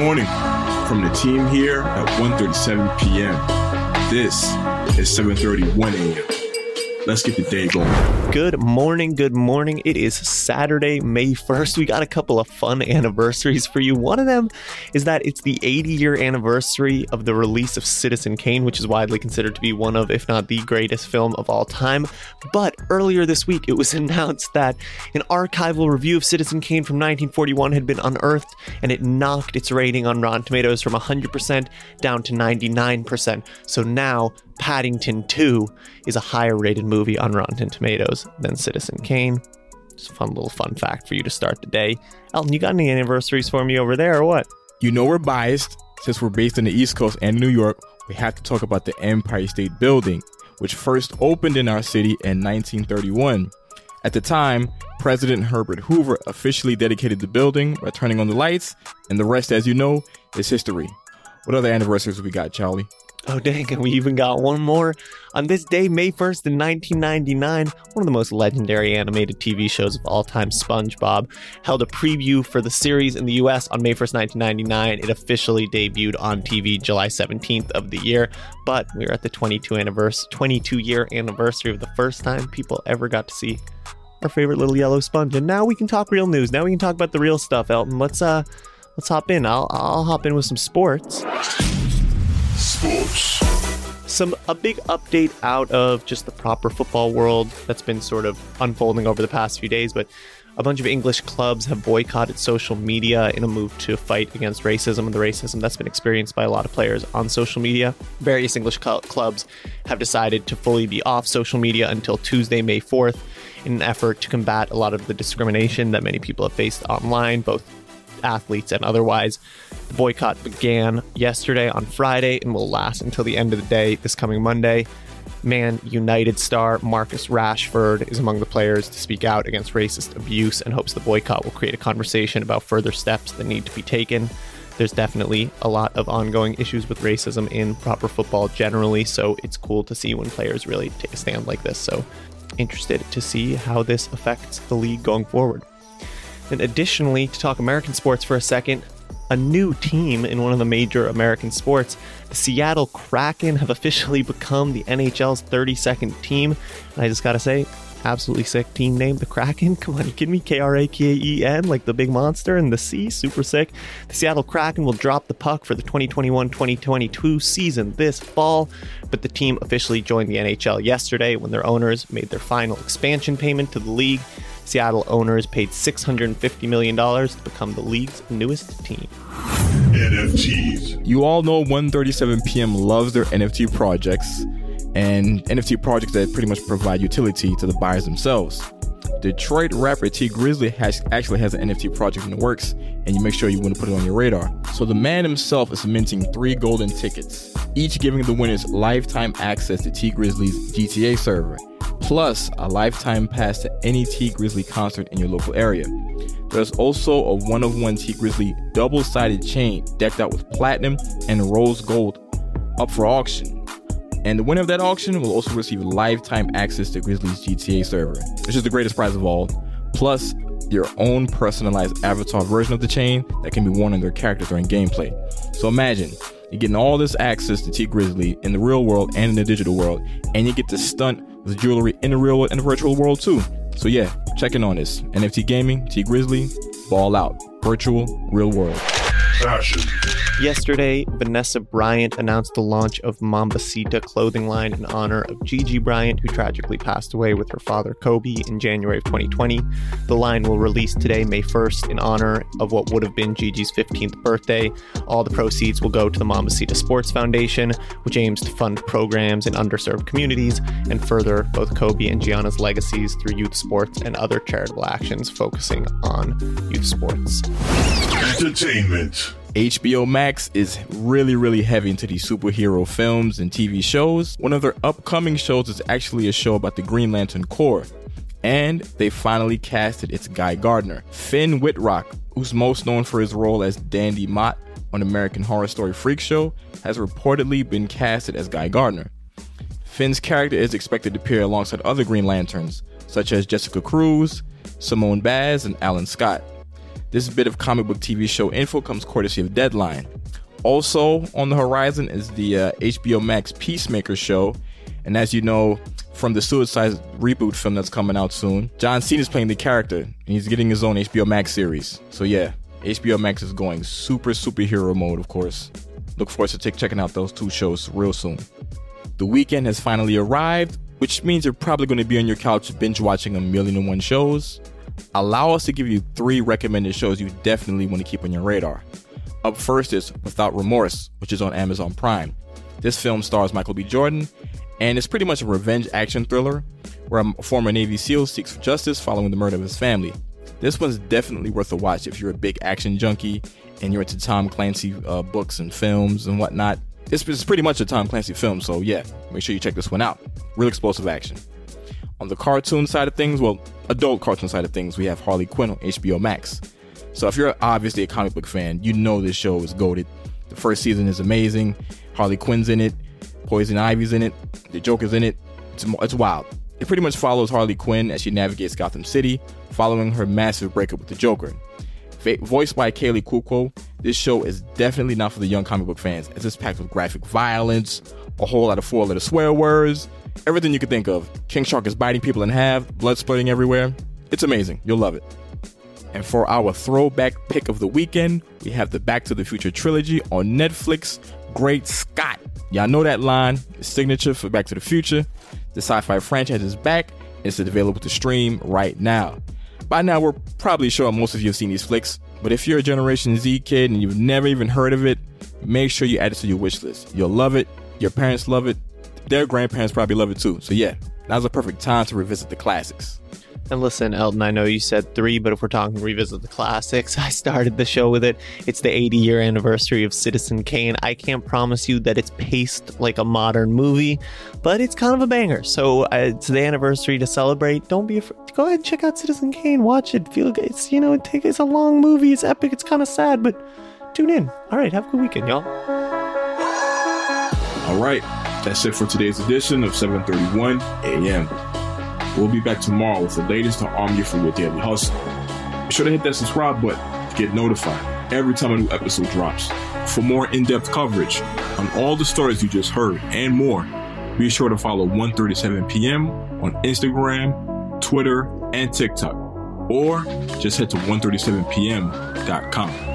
morning from the team here at 1.37 p.m. This is 7.31 a.m. Let's get the day going. Good morning. Good morning. It is Saturday, May 1st. We got a couple of fun anniversaries for you. One of them is that it's the 80 year anniversary of the release of Citizen Kane, which is widely considered to be one of, if not the greatest film of all time. But earlier this week, it was announced that an archival review of Citizen Kane from 1941 had been unearthed and it knocked its rating on Rotten Tomatoes from 100% down to 99%. So now, Paddington 2 is a higher rated movie on Rotten Tomatoes than Citizen Kane. Just a fun little fun fact for you to start the day. Elton, you got any anniversaries for me over there or what? You know we're biased. Since we're based in the East Coast and New York, we have to talk about the Empire State Building, which first opened in our city in 1931. At the time, President Herbert Hoover officially dedicated the building by turning on the lights, and the rest, as you know, is history. What other anniversaries we got, Charlie? Oh, dang, and we even got one more. On this day, May 1st, in 1999, one of the most legendary animated TV shows of all time, SpongeBob, held a preview for the series in the US on May 1st, 1999. It officially debuted on TV July 17th of the year, but we are at the 22 anniversary, 22 year anniversary of the first time people ever got to see our favorite little yellow sponge. And now we can talk real news. Now we can talk about the real stuff, Elton. Let's uh let's hop in. I'll I'll hop in with some sports. Sports. Some a big update out of just the proper football world that's been sort of unfolding over the past few days, but a bunch of English clubs have boycotted social media in a move to fight against racism and the racism that's been experienced by a lot of players on social media. Various English cl- clubs have decided to fully be off social media until Tuesday, May 4th, in an effort to combat a lot of the discrimination that many people have faced online, both athletes and otherwise. The boycott began yesterday on Friday and will last until the end of the day this coming Monday. Man United star Marcus Rashford is among the players to speak out against racist abuse and hopes the boycott will create a conversation about further steps that need to be taken. There's definitely a lot of ongoing issues with racism in proper football generally, so it's cool to see when players really take a stand like this. So, interested to see how this affects the league going forward. And additionally, to talk American sports for a second, a new team in one of the major American sports, the Seattle Kraken, have officially become the NHL's 32nd team. And I just gotta say, absolutely sick team name, the Kraken. Come on, you kidding me? K R A K E N, like the big monster in the sea. Super sick. The Seattle Kraken will drop the puck for the 2021 2022 season this fall, but the team officially joined the NHL yesterday when their owners made their final expansion payment to the league. Seattle owners paid $650 million to become the league's newest team. NFTs. You all know 137 PM loves their NFT projects and NFT projects that pretty much provide utility to the buyers themselves. Detroit rapper Tee Grizzley has actually has an NFT project in the works, and you make sure you want to put it on your radar. So the man himself is minting three golden tickets, each giving the winners lifetime access to Tee Grizzley's GTA server, plus a lifetime pass to any Tee Grizzley concert in your local area. There's also a one of one Tee Grizzley double sided chain decked out with platinum and rose gold up for auction. And the winner of that auction will also receive lifetime access to Grizzley's GTA server, which is the greatest prize of all. Plus, your own personalized avatar version of the chain that can be worn on their character during gameplay. So imagine you're getting all this access to Tee Grizzley in the real world and in the digital world, and you get to stunt with jewelry in the real world and the virtual world too. So yeah, check in on this. NFT Gaming, Tee Grizzley, ball out. Virtual, real world. Fashion. Yesterday, Vanessa Bryant announced the launch of Mambacita clothing line in honor of Gigi Bryant, who tragically passed away with her father Kobe in January of 2020. The line will release today, May 1st, in honor of what would have been Gigi's 15th birthday. All the proceeds will go to the Mambacita Sports Foundation, which aims to fund programs in underserved communities and further both Kobe and Gianna's legacies through youth sports and other charitable actions focusing on youth sports. Entertainment. HBO Max is really, really heavy into these superhero films and TV shows. One of their upcoming shows is actually a show about the Green Lantern Corps. And they finally casted its Guy Gardner. Finn Wittrock, who's most known for his role as Dandy Mott on American Horror Story Freak Show, has reportedly been casted as Guy Gardner. Finn's character is expected to appear alongside other Green Lanterns, such as Jessica Cruz, Simone Baz, and Alan Scott. This bit of comic book TV show info comes courtesy of Deadline. Also on the horizon is the uh, HBO Max Peacemaker show, and as you know from the Suicide reboot film that's coming out soon, John Cena is playing the character, and he's getting his own HBO Max series. So yeah, HBO Max is going super superhero mode, of course. Look forward to t- checking out those two shows real soon. The weekend has finally arrived, which means you're probably going to be on your couch binge watching a million and one shows. Allow us to give you three recommended shows you definitely want to keep on your radar. Up first is Without Remorse, which is on Amazon Prime. This film stars Michael B. Jordan, and it's pretty much a revenge action thriller where a former Navy SEAL seeks justice following the murder of his family. This one's definitely worth a watch if you're a big action junkie and you're into Tom Clancy uh, books and films and whatnot. This is pretty much a Tom Clancy film, so yeah, make sure you check this one out. Real explosive action. On the cartoon side of things, well, adult cartoon side of things, we have Harley Quinn on HBO Max. So if you're obviously a comic book fan, you know this show is goaded. The first season is amazing. Harley Quinn's in it. Poison Ivy's in it. The Joker's in it. It's, it's wild. It pretty much follows Harley Quinn as she navigates Gotham City, following her massive breakup with the Joker. Voiced by Kaley Cuoco, this show is definitely not for the young comic book fans, as it's packed with graphic violence, a whole lot of four-letter swear words, everything you could think of. King Shark is biting people in half, blood splitting everywhere. It's amazing. You'll love it. And for our throwback pick of the weekend, we have the Back to the Future trilogy on Netflix. Great Scott. Y'all know that line, signature for Back to the Future. The sci fi franchise is back, it's available to stream right now. By now, we're probably sure most of you have seen these flicks, but if you're a Generation Z kid and you've never even heard of it, make sure you add it to your wish list. You'll love it, your parents love it, their grandparents probably love it too. So, yeah, now's a perfect time to revisit the classics. And listen, Elton, I know you said three, but if we're talking revisit the classics, I started the show with it. It's the 80 year anniversary of Citizen Kane. I can't promise you that it's paced like a modern movie, but it's kind of a banger. So uh, it's the anniversary to celebrate. Don't be afraid. Go ahead and check out Citizen Kane. Watch it. Feel good. It's, you know, it take, it's a long movie. It's epic. It's kind of sad, but tune in. All right. Have a good weekend, y'all. All right. That's it for today's edition of 731 a.m. We'll be back tomorrow with the latest to arm you for your daily hustle. Be sure to hit that subscribe button to get notified every time a new episode drops. For more in-depth coverage on all the stories you just heard and more, be sure to follow 1:37 p.m. on Instagram, Twitter, and TikTok, or just head to 137pm.com.